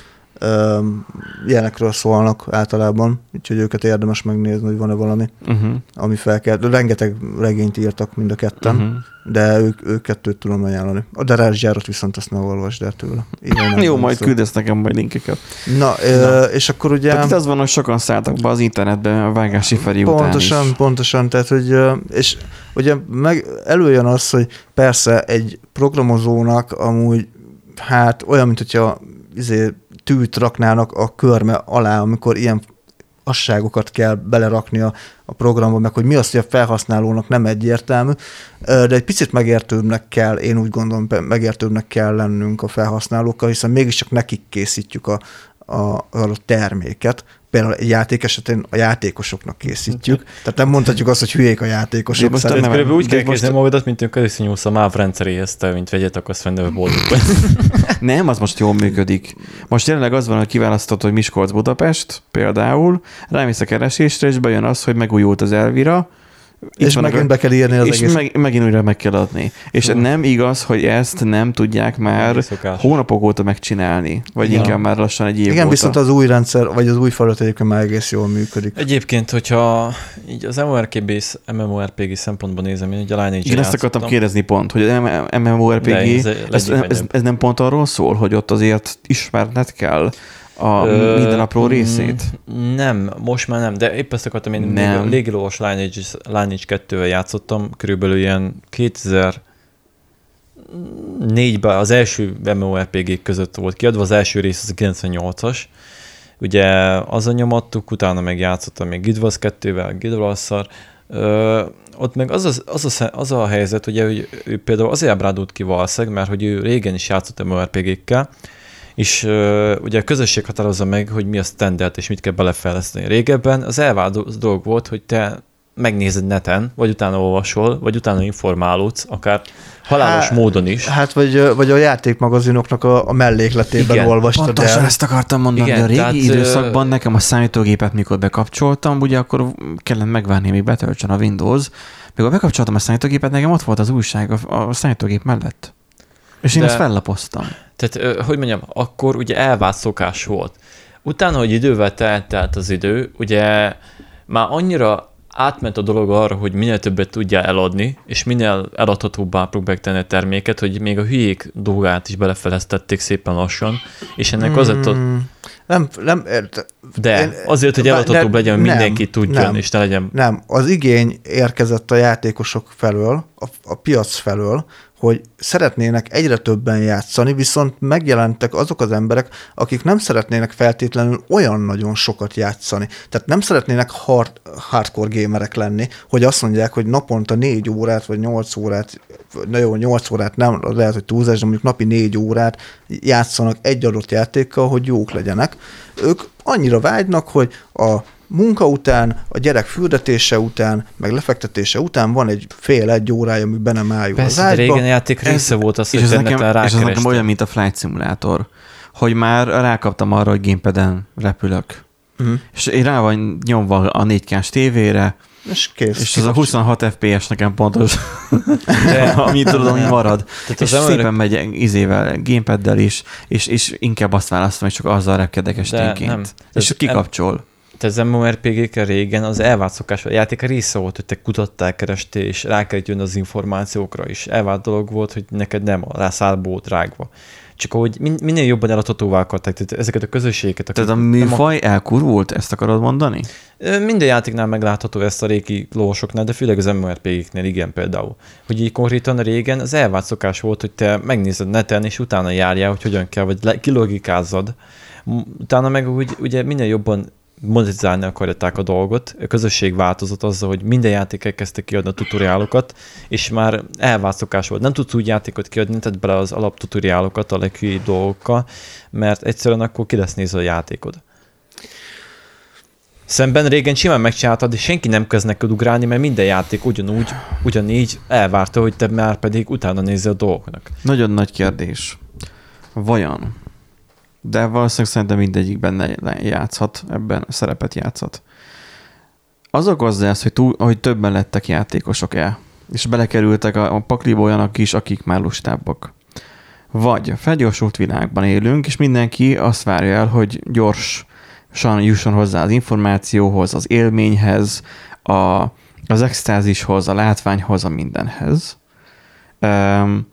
ilyenekről szólnak általában, úgyhogy őket érdemes megnézni, hogy van-e valami, Uh-huh. ami fel kell. Rengeteg regényt írtak mind a ketten, uh-huh. De ők, ők kettőt tudom ajánlani. A darázsgyárat viszont azt ne olvasd el tőle. Ilyen Jó, majd szó. küldesz nekem majd linkeket. Na, ö, és akkor ugye... Tehát az van, hogy sokan szálltak be az internetbe a vágási Feri után Pontosan, is. pontosan, tehát hogy, és ugye meg előjön az, hogy persze egy programozónak amúgy hát olyan, mint hogyha izé, tűt raknának a körme alá, amikor ilyen asságokat kell belerakni a, a programba, meg hogy mi az, hogy a felhasználónak nem egyértelmű, de egy picit megértőbbnek kell, én úgy gondolom, megértőbbnek kell lennünk a felhasználókkal, hiszen mégiscsak nekik készítjük a, a, a terméket. Például egy játék esetén a játékosoknak készítjük. Tehát nem mondhatjuk azt, hogy hülyék a játékosok. De most Tehát nem- körülbelül úgy de kell most- magadat, mint amikor összenyúlsz a MÁV rendszeréhez, te, mint vegyet akarsz venni a boltokban. Nem, az most jól működik. Most jelenleg az van, hogy kiválasztod, hogy Miskolc Budapest például, rámész a keresésre, és bejön az, hogy megújult az Elvira, Itt és megint a- be kell írni az és egész. meg, megint újra meg kell adni. És Hú. nem igaz, hogy ezt nem tudják már Szokás. hónapok óta megcsinálni, vagy Ja. inkább már lassan egy év Igen, óta. viszont az új rendszer, vagy az új felület egyébként már egész jól működik. Egyébként, hogyha így az MMORPG, MMORPG szempontból nézem, én ugye a Lineage Igen, ezt akartam kérdezni pont, hogy az MMORPG, De ez ez, ez, ez nem pont arról szól, hogy ott azért ismerned kell a Ö, minden apró mm, részét? Nem, most már nem, de épp ezt akartam, én Nem. légilós Lineage, Lineage 2-vel játszottam, körülbelül ilyen 2004-ben az első MMORPG között volt kiadva, az első rész az a 98-as, ugye azon nyomattuk, utána meg játszottam még Guild Wars 2-vel, Guild Wars-szal, Ö, ott meg az, az, az, a, az a helyzet, ugye, hogy ő például azért ábrádult ki valószínűleg, mert hogy ő régen is játszott MMORPG-kkel, és uh, ugye a közösség határozza meg, hogy mi a standard, és mit kell belefejleszteni. Régebben az elvált dolog volt, hogy te megnézed neten, vagy utána olvasol, vagy utána informálódsz, akár halálos Hát- módon is. Hát vagy, vagy a játékmagazinoknak a, a mellékletében Igen, olvastad Pontosan el. ezt akartam mondani, Igen, de a régi tehát, időszakban nekem a számítógépet, mikor bekapcsoltam, ugye akkor kellett megvárni, míg betöltsön a Windows. Mikor bekapcsoltam a számítógépet, nekem ott volt az újság a, a számítógép mellett. És én De- ezt fellapoztam. Tehát, hogy mondjam, akkor ugye elvált szokás volt. Utána, hogy idővel telt, az idő, ugye már annyira átment a dolog arra, hogy minél többet tudja eladni, és minél eladhatóbbá próbálják tenni a terméket, hogy még a hülyék dolgát is belefeleztették szépen lassan, és ennek az lett a... Nem, nem, De én- azért, hogy eladhatóbb legyen, hogy nem, mindenki tudjon, nem. és ne legyen... Nem, az igény érkezett a játékosok felől, a, a piac felől, hogy szeretnének egyre többen játszani, viszont megjelentek azok az emberek, akik nem szeretnének feltétlenül olyan nagyon sokat játszani. Tehát nem szeretnének hard, hardcore gamerek lenni, hogy azt mondják, hogy naponta négy órát, vagy nyolc órát, na jó, nyolc órát nem, lehet, hogy túlzás, de mondjuk napi négy órát játszanak egy adott játékkal, hogy jók legyenek. Ők annyira vágynak, hogy a munka után, a gyerek fürdetése után, meg lefektetése után van egy fél-egy órája, ami be nem áll az Persze, ágyba. régen a játék része volt az, és hogy ez nekem, és ez nekem olyan, mint a Flight Simulator, hogy már rákaptam arra, hogy gamepad-en repülök. Mhm. És én rá van nyomva a 4K-s tévére, És kész. és ez a 26 FPS nekem pontos, De- ami tudod, ami marad. Tehát és az szépen emberek- megy gamepaddel gamepaddel is, és, és inkább azt választom, hogy csak azzal repkedek De esténként. nem. És Ez- kikapcsol. Az MMORPG-kkel régen az elvált szokás, a játék a része volt, hogy te kutattál, kerestél, és rá kellett jönni az információkra is. Elvált dolog volt, hogy neked nem a rászálból volt rágva. Csak ahogy min- minél jobban eladhatóvá akarták, tehát ezeket a közösségeket. Tehát a műfaj elkurvult, ezt akarod mondani? Minden játéknál meglátható ezt a régi lovasoknál, de főleg az MMORPG-knél igen például. Hogy így konkrétan régen az elvált szokás volt, hogy te megnézed neten, és utána járjál, hogy hogyan kell, vagy le- kilogikázzad. Utána meg úgy, ugye minél jobban monetizálni akarták a dolgot. A közösség változott azzal, hogy minden játék elkezdte kiadni a tutoriálokat, és már elvált szokás volt. Nem tudsz úgy játékot kiadni, tehát bele az alaptutoriálokat a leghülyébb dolgokkal, mert egyszerűen akkor ki lesz nézve a játékod. Szemben régen simán megcsináltad, és senki nem kezd neked ugrálni, mert minden játék ugyanúgy, ugyanígy elvárta, hogy te már pedig utána nézzel a dolgoknak. Nagyon nagy kérdés. Vajon? De valószínűleg szerintem mindegyikben ne- ne játszhat, ebben szerepet játszhat. Az okozza ezt, hogy, túl, hogy többen lettek játékosok el, és belekerültek a, a pakliba olyanok is, akik már lustábbak. Vagy felgyorsult világban élünk, és mindenki azt várja el, hogy gyorsan jusson hozzá az információhoz, az élményhez, a, az extázishoz, a látványhoz, a mindenhez. Um,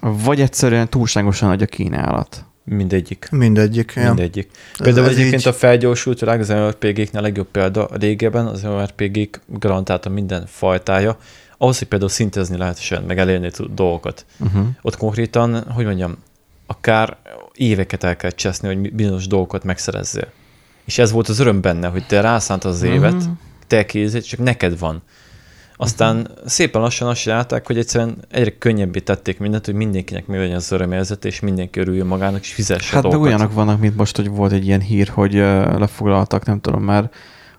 vagy egyszerűen túlságosan nagy a kínálat. Mindegyik. Mindegyik. Ja. Mindegyik. Például ez egyébként így. a felgyorsult világ az MMORPG-knél a legjobb példa. Régebben az MMORPG-k garantálta minden fajtája, ahhoz, hogy például szintezni lehessen, meg elérni dolgokat. Uh-huh. Ott konkrétan, hogy mondjam, akár éveket el kell cseszni, hogy bizonyos dolgokat megszerezzél. És ez volt az öröm benne, hogy te rászántad az évet, Mhm. te kézed, csak neked van. Aztán uh-huh. szépen lassan azt csinálták, hogy egyszerűen egyre könnyebbé tették mindent, hogy mindenkinek meg legyen az örömérzete, és mindenki örüljön magának, és fizesse Hát meg dolgokat. olyanok vannak, mint most, hogy volt egy ilyen hír, hogy lefoglaltak, nem tudom már,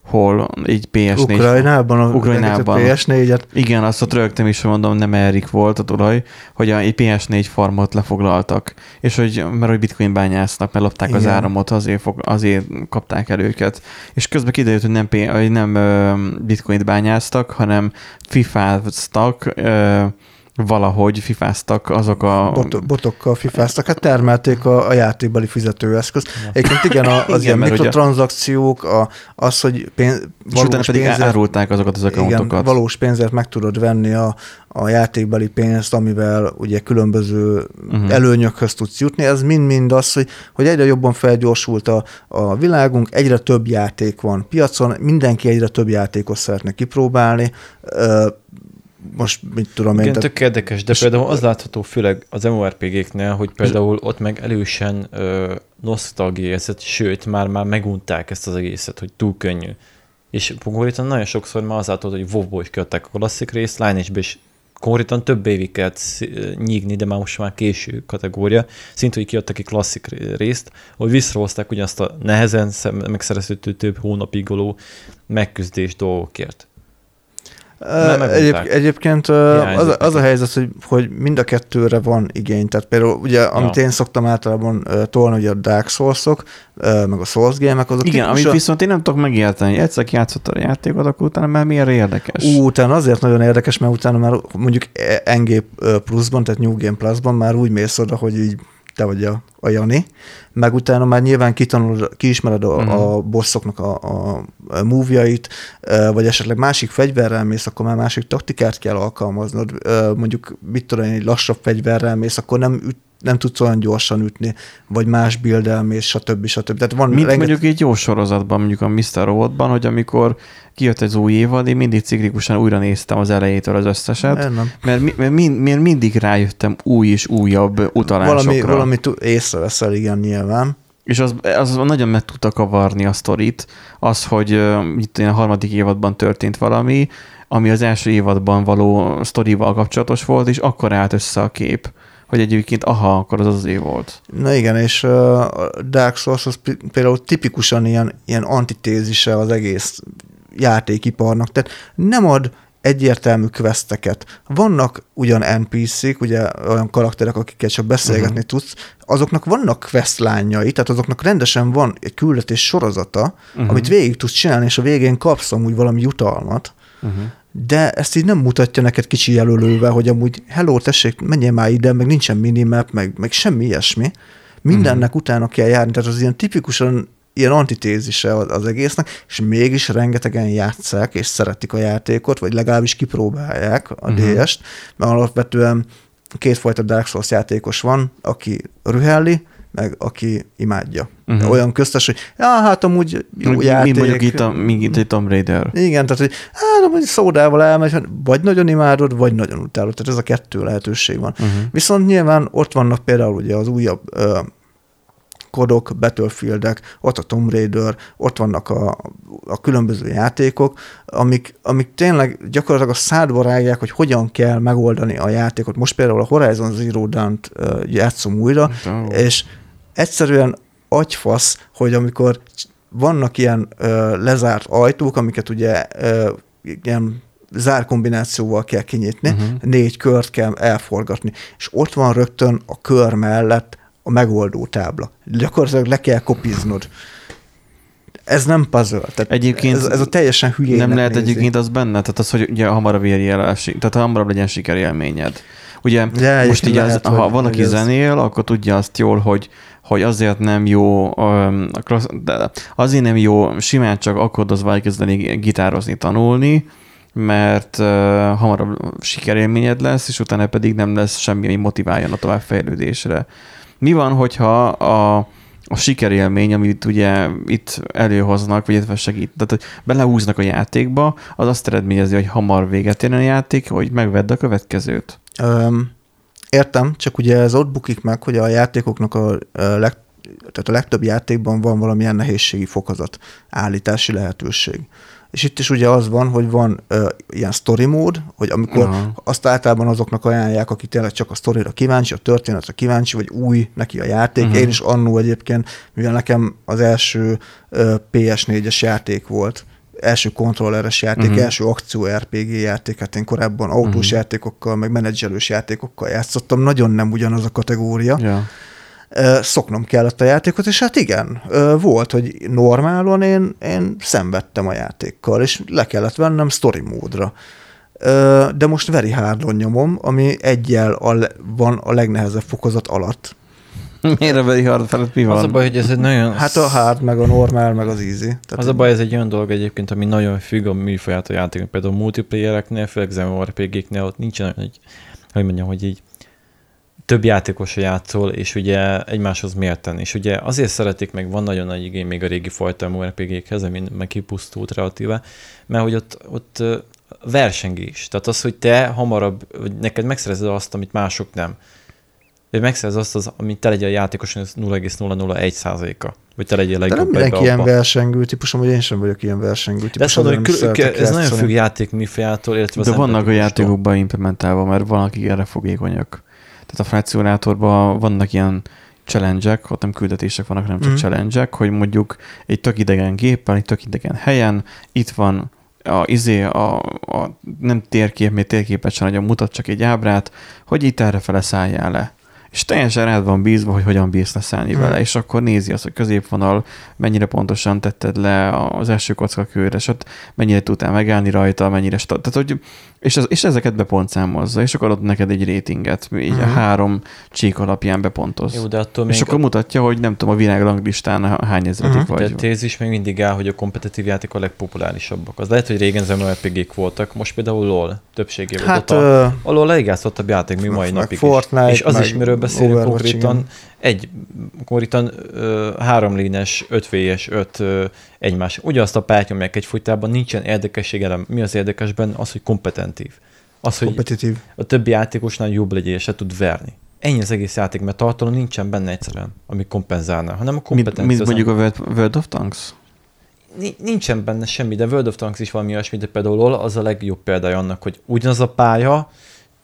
hol, így PS4. Ukrajnában, a Ukrajnában. PS4-et. Igen, azt ott rögtem is, hogy mondom, nem Erik volt a tulaj, hogy a egy PS4 farmot lefoglaltak, és hogy, mert hogy bitcoin bányásznak, mert lopták az Igen. áramot, azért, fog, azért kapták el őket. És közben kiderült, hogy nem, hogy nem bitcoint bányáztak, hanem fifáztak, valahogy fifáztak azok a... Bot, botokkal fifáztak, hát termelték a, a játékbeli fizetőeszközt. Egyébként igen, az Igen, ilyen mikrotranszakciók, a, az, hogy pénz, és utána valós pedig pénzért, árulták azokat az accountokat. valós pénzért meg tudod venni a, a játékbeli pénzt, amivel ugye különböző uh-huh. előnyökhöz tudsz jutni. Ez mind-mind az, hogy, hogy egyre jobban felgyorsult a, a világunk, egyre több játék van piacon, mindenki egyre több játékot szeretne kipróbálni. Most mit tudom én, Igen, tök érdekes, de és- például az látható főleg az MMORPG-knél, hogy például ott meg elősen ö, nosztalgia érzet, sőt, már, már megunták ezt az egészet, hogy túl könnyű. És konkrétan nagyon sokszor már azáltal, hogy WoW-ból is kiadták a klasszik részt, Lineage-be is konkrétan több évig kellett nyígni, de már most már késő kategória. Szintén, hogy kiadtak egy klasszik részt, hogy visszahozták ugyanazt a nehezen megszerezhető több hónapig goló megküzdés dolgokért. Nem egyéb, egyébként az, a- az a helyzet, hogy, hogy mind a kettőre van igény. Tehát például ugye, amit Ja. én szoktam általában tolni, ugye a Dark Souls-ok, uh, meg a Souls game-ek, azok Igen, amit tipikusan- viszont én nem tudok megérteni, egyszer játszottad a játékot, akkor utána már miért érdekes? Ú, utána azért nagyon érdekes, mert utána már mondjuk NG pluszban, tehát New Game Plusban már úgy mész oda, hogy így te vagy a, a Jani, meg utána már nyilván kitanulod, kiismered a, Mhm. a bosszoknak a, a, a move-jait, ö, vagy esetleg másik fegyverrel mész, akkor már másik taktikát kell alkalmaznod. Mondjuk, mit tudom én, egy lassabb fegyverrel mész, akkor nem üt, nem tudsz olyan gyorsan ütni, vagy más build mész, stb. stb. Tehát van Mint rengeteg- mondjuk egy jó sorozatban, mondjuk a Mr. Robotban, hogy amikor kijött az új évad, én mindig ciklikusan újra néztem az elejétől az összeset, Nem, nem. mert, mert, mind, mert mindig rájöttem új és újabb utalásokra. Valami, valami tu- észreveszel, igen, nyilván. És az, az nagyon meg tudta kavarni a sztorit, az, hogy itt a harmadik évadban történt valami, ami az első évadban való sztorival kapcsolatos volt, és akkor állt össze a kép, hogy egyébként aha, akkor az az év volt. Na igen, és a Dark Souls az például tipikusan ilyen, ilyen antitézise az egész játékiparnak, tehát nem ad egyértelmű questeket. Vannak ugyan NPC-k, ugye olyan karakterek, akikkel csak beszélgetni uh-huh. tudsz, azoknak vannak questlányai, tehát azoknak rendesen van egy küldetés sorozata, uh-huh. amit végig tudsz csinálni, és a végén kapsz amúgy valami jutalmat, Uh-huh. De ezt így nem mutatja neked kicsi jelölővel, hogy amúgy hello, tessék, menjél már ide, meg nincsen minimap, meg, meg semmi ilyesmi. Mindennek Mhm. utána kell járni, tehát az ilyen tipikusan ilyen antitézise az, egésznek, és mégis rengetegen játszák, és szeretik a játékot, vagy legalábbis kipróbálják a Mhm. uh-huh. DS-t, mert alapvetően kétfajta Dark Souls játékos van, aki rühelli, meg aki imádja. Uh-huh. Olyan köztes, hogy ja, hát amúgy jó Mi, játék. mi mondjuk itt a, mi itt a Tomb Raider. Igen, tehát, hogy hát, hogy szódával elmegy, hát vagy nagyon imádod, vagy nagyon utálod. Tehát ez a kettő lehetőség van. Uh-huh. Viszont nyilván ott vannak például ugye az újabb ö, kodok, Battlefieldek, ott a Tomb Raider, ott vannak a, a különböző játékok, amik, amik tényleg gyakorlatilag a szádba rágják, hogy hogyan kell megoldani a játékot. Most például a Horizon Zero Dawn-t játszom újra, Oh. és egyszerűen agyfasz, hogy amikor vannak ilyen ö, lezárt ajtók, amiket ugye ö, ilyen zárkombinációval kell kinyitni, uh-huh. négy kört kell elforgatni, és ott van rögtön a kör mellett a megoldó tábla. Gyakorlatilag le kell kopiznod. Ez nem puzzle. Tehát Egyébként ez, ez a teljesen hülyének Nem lehet nézi. egyébként az benne, tehát az, hogy ugye hamarabb érj el, tehát hamarabb legyen sikerélményed. Ugye Ja, most így egyébként az, lehet, ha hogy ez- zenél, akkor tudja azt jól, hogy, hogy azért nem jó, azért nem jó simán csak akkordozva elkezdeni gitározni, tanulni, mert uh, hamarabb sikerélményed lesz, és utána pedig nem lesz semmi, ami motiváljon a továbbfejlődésre. Mi van, hogyha a, a sikerélmény, amit ugye itt előhoznak, vagy illetve segít, tehát hogy belehúznak a játékba, az azt eredményezi, hogy hamar véget ér a játék, hogy megvedd a következőt. Öm, értem, csak ugye ez ott bukik meg, hogy a játékoknak a, leg, tehát a legtöbb játékban van valamilyen nehézségi fokozat, állítási lehetőség. És itt is ugye az van, hogy van ö, ilyen story mód, hogy amikor Aha. azt általában azoknak ajánlják, aki tényleg csak a sztorira kíváncsi, a történetre kíváncsi, vagy új neki a játék. Mhm. Uh-huh. Én is annó egyébként, mivel nekem az első ö, PS4-es játék volt, első kontrolleres játék, uh-huh. első akció RPG játék, hát én korábban autós uh-huh. játékokkal, meg menedzselős játékokkal játszottam, nagyon nem ugyanaz a kategória. Ö, Szoknom kellett a játékot, és hát igen, volt, hogy normálon én, én szenvedtem a játékkal, és le kellett vennem story módra. De most very hardon nyomom, ami egyel a van a legnehezebb fokozat alatt. Miért a Very Hard felett mi van? Az a baj, hogy ez egy nagyon... Hát a hard, meg a normál, meg az easy. Tehát Az a baj, ez egy olyan dolog egyébként, ami nagyon függ a műfaját a játéknak. Például a multiplayereknél, főleg az MMORPG-knél ott nincsen olyan, hogy, hogy mondjam, hogy így több játékosra játszol, és ugye egymáshoz mérten. És ugye azért szeretik, meg van nagyon nagy igény még a régi fajta MMORPG-khez, ami meg kipusztult relatíve, mert hogy ott, ott versengés. Tehát az, hogy te hamarabb, hogy neked megszerezed azt, amit mások nem. Hogy megszerz azt, az, amit te legyél a játékos, az 0,001 százaléka. Vagy te legyél a De nem legjobb mindenki ilyen abba. versengő típusom, hogy én sem vagyok ilyen versengő De típus. ezt mondom, hogy nem kül- ez nagyon függ játék mifajától, illetve De vannak a játékokban implementálva, mert van, akik erre fogékonyak. Tehát a Simulatorban vannak ilyen challenge ott nem küldetések vannak, hanem csak mm. challenge hogy mondjuk egy tök idegen géppel, egy tök idegen helyen, itt van a, izé, a, a, nem térkép, még térképet sem nagyon mutat, csak egy ábrát, hogy itt erre fele szálljál le. És teljesen rád van bízva, hogy hogyan bírsz leszállni Mhm. mm. vele, és akkor nézi azt, hogy középvonal, mennyire pontosan tetted le az első kockakőre, és ott mennyire tudtál megállni rajta, mennyire... Tehát, hogy, és, ez, és ezeket bepontszámozza, és akkor ad neked egy ratinget, így Mhm. a három csík alapján bepontoz. Jó, de attól és még akkor mutatja, hogy nem tudom, a világ ranglistán hány ezredik Mhm. uh-huh. de vagy. a tézis még mindig áll, hogy a kompetitív játék a legpopulárisabbak. Az lehet, hogy régen az MMORPG-k voltak, most például LOL többségében. Hát, Hát, a, ö, a LOL játék még mai napig Fortnite, is. És az meg is, miről beszélünk Overwatch, konkrétan, igen. egy konkrétan ö, három línes, 5 vs 5 ö, egymás. Ugyanazt a pályát nyomják egy futában, nincsen érdekesség elem. Mi az érdekesben? Az, hogy kompetentív. Az, hogy kompetitív. a többi játékosnál jobb legyél, és se tud verni. Ennyi az egész játék, mert tartalom nincsen benne egyszerűen, ami kompenzálná, hanem a Mint, kompetencia. mint az, mondjuk a World, World of Tanks? Ni- nincsen benne semmi, de World of Tanks is valami olyasmi, de például LOL az a legjobb példája annak, hogy ugyanaz a pálya,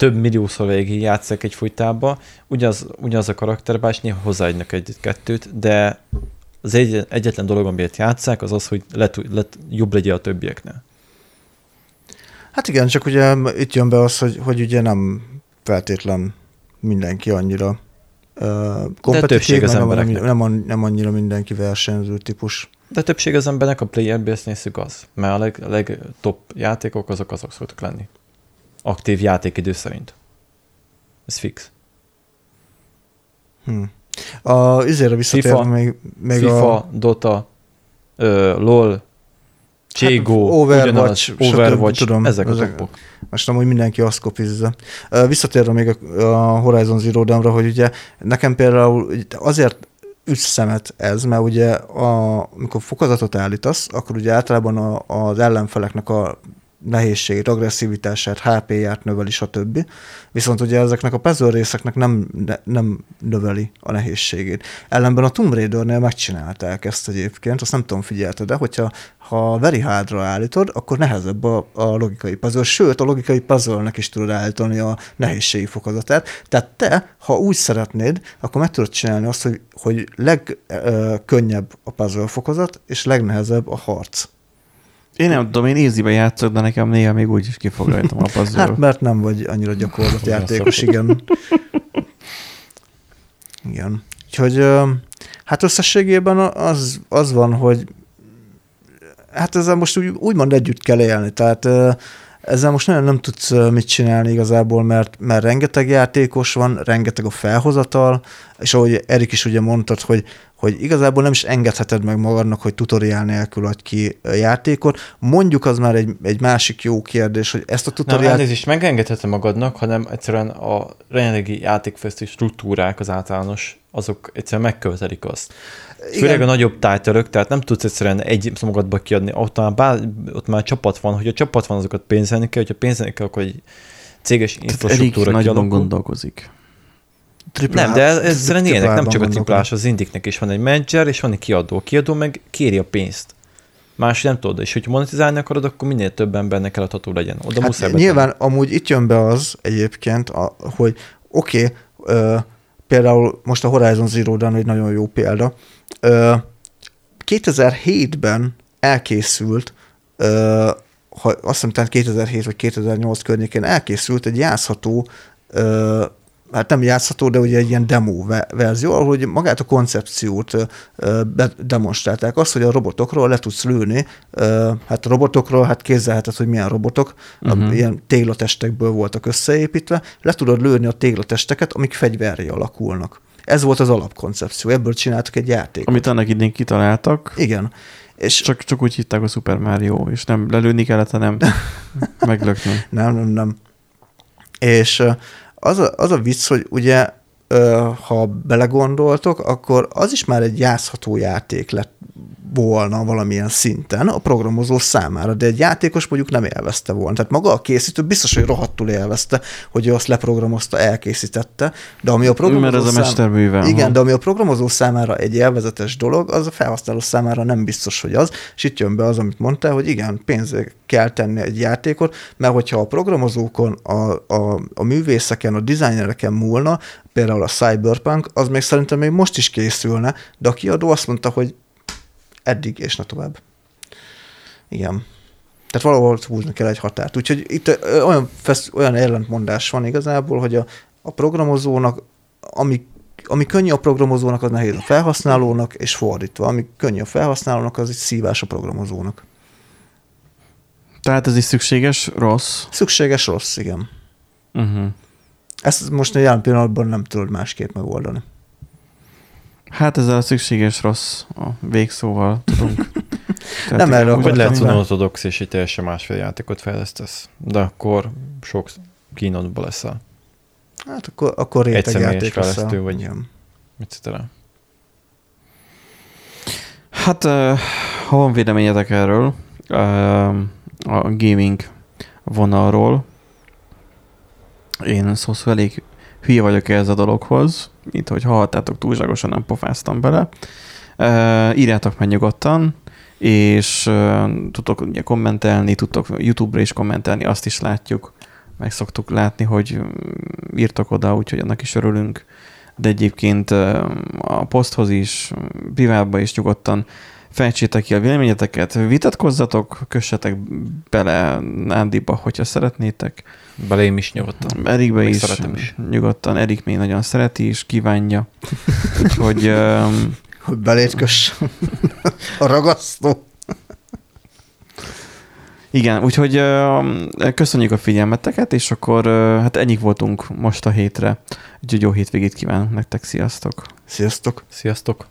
több milliószor végig játszák egy folytába, ugyanaz, ugyanaz a karakterbás, néha hozzáadnak egy-kettőt, de az egy, egyetlen dolog, amiért játszák, az az, hogy let, let, jobb legyél a többieknél. Hát igen, csak ugye itt jön be az, hogy, hogy ugye nem feltétlen mindenki annyira uh, kompetitív, többség az embereknek. nem, nem annyira mindenki versenyző típus. De többség az embernek a player base nézzük az, mert a leg, a legtop játékok azok azok szoktak lenni. Aktív játékidő szerint. Ez fix. Hm. A izére visszatérve FIFA, még, még FIFA, a... Dota, ö, LOL, Cségó, Hát, Overwatch, ugyanaz, stb. Overwatch, tudom, ezek a topok. Most amúgy mindenki azt kopizza. Visszatérve még a, a Horizon Zero Dawn-ra, hogy ugye nekem például azért üt szemet ez, mert ugye a, amikor fokozatot állítasz, akkor ugye általában a, az ellenfeleknek a nehézségét, agresszivitását, HP-ját növeli, stb. Viszont ugye ezeknek a puzzle részeknek nem, ne, nem növeli a nehézségét. Ellenben a Tomb Raider-nél megcsinálták ezt egyébként, azt nem tudom, figyelte, de hogyha ha very hardra állítod, akkor nehezebb a, a logikai puzzle, sőt, a logikai puzzle-nek is tudod állítani a nehézségi fokozatát. Tehát te, ha úgy szeretnéd, akkor meg tudod csinálni azt, hogy, hogy legkönnyebb a puzzle fokozat, és legnehezebb a harc. Én nem tudom, én easy játszok, de nekem néha még úgy is ki fog rajtam a puzzle. Hát mert nem vagy annyira gyakorlatjátékos, igen. Igen. Úgyhogy hát összességében az, az van, hogy hát ezzel most úgy, úgymond együtt kell élni, tehát ezzel most nagyon nem tudsz mit csinálni igazából, mert, mert rengeteg játékos van, rengeteg a felhozatal, és ahogy Erik is ugye mondtad, hogy, hogy igazából nem is engedheted meg magadnak, hogy tutoriál nélkül adj ki ö, játékot. Mondjuk az már egy, egy másik jó kérdés, hogy ezt a Nem, tutoriált... elnézést megengedheted magadnak, hanem egyszerűen a jelenlegi játékfeszti struktúrák, az általános, azok egyszerűen megkövetelik azt. Főleg a nagyobb tájtörök, tehát nem tudsz egyszerűen egy magadba kiadni, ott már, bár, ott már csapat van, hogyha csapat van, azokat pénzelni kell, hogyha pénzelni kell, akkor egy céges infrastruktúra nagyban kialakul. gondolkozik. Tripla Nem, de ez egyszerűen ilyenek, nem csak a triplás, az indiknek is van egy menedzser, és van egy kiadó. A kiadó meg kéri a pénzt. Más nem tudod, és hogyha monetizálni akarod, akkor minél több embernek eladható legyen. Oda muszáj Hát betenni. nyilván amúgy itt jön be az egyébként, a, hogy oké, okay, például most a Horizon Zero Dawn egy nagyon jó példa. Ö, 2007-ben elkészült, ö, ha, azt hiszem, talán 2007 vagy 2008 környékén elkészült egy játszható ö, hát nem játszható, de ugye egy ilyen demo ve- verzió, ahol ugye magát a koncepciót demonstrálták. Azt, hogy a robotokról le tudsz lőni, hát a robotokról, hát kézzelheted, hogy milyen robotok, uh-huh. Ilyen téglatestekből voltak összeépítve, le tudod lőni a téglatesteket, amik fegyverré alakulnak. Ez volt az alapkoncepció, ebből csináltak egy játékot. Amit annak idén kitaláltak, Igen. És csak, csak úgy hitták a Super Mario, és nem lelőni kellett, hanem meglökni. Nem, nem, nem. És az a, az a vicc, hogy ugye, ha belegondoltok, akkor az is már egy játszható játék lett volna valamilyen szinten a programozó számára, de egy játékos mondjuk nem élvezte volna. Tehát maga a készítő biztos, hogy rohadtul élvezte, hogy ő azt leprogramozta, elkészítette, de ami a programozó Mert ez a mesterműve. igen, de ami a programozó számára egy élvezetes dolog, az a felhasználó számára nem biztos, hogy az. És itt jön be az, amit mondtál, hogy igen, pénzre kell tenni egy játékot, mert hogyha a programozókon, a, a, a művészeken, a dizájnereken múlna, például a Cyberpunk, az még szerintem még most is készülne, de a kiadó azt mondta, hogy eddig és ne tovább. Igen. Tehát valahol húzni kell egy határt. Úgyhogy itt olyan, fesz, olyan ellentmondás van igazából, hogy a, a programozónak, ami, ami könnyű a programozónak, az nehéz a felhasználónak, és fordítva. Ami könnyű a felhasználónak, az egy szívás a programozónak. Tehát ez is szükséges, rossz. Szükséges rossz, igen. Uh-huh. Ezt most jelen pillanatban nem tudod másképp megoldani. Hát ezzel a szükséges rossz a végszóval tudunk. Tehát Nem Vagy akartam lehet be. unortodox, és egy teljesen másfél játékot fejlesztesz. De akkor sok kínodba leszel. Hát akkor, akkor réteg Egyszemélyes játék lesz. fejlesztő vagy. Igen. Etc. Hát, uh, ha van véleményetek erről, uh, a gaming vonalról, én szó szó elég hülye vagyok ehhez a dologhoz, mint hogy hallhattátok, túlságosan nem pofáztam bele. Uh, írjátok meg nyugodtan, és uh, tudtok ugye kommentelni, tudtok YouTube-ra is kommentelni, azt is látjuk, meg szoktuk látni, hogy mm, írtok oda, úgyhogy annak is örülünk. De egyébként a poszthoz is, privátba is nyugodtan fejtsétek ki a véleményeteket, vitatkozzatok, kössetek bele Nándiba, hogyha szeretnétek. Belém is nyugodtan. Erikbe is, szeretem is. nyugodtan, Erik még nagyon szereti és kívánja. Úgyhogy um, Hogy belét köss. a ragasztó. igen, úgyhogy köszönjük a figyelmeteket, és akkor uh, hát ennyik voltunk most a hétre. Úgyhogy jó hétvégét kívánunk nektek, sziasztok! Sziasztok! Sziasztok!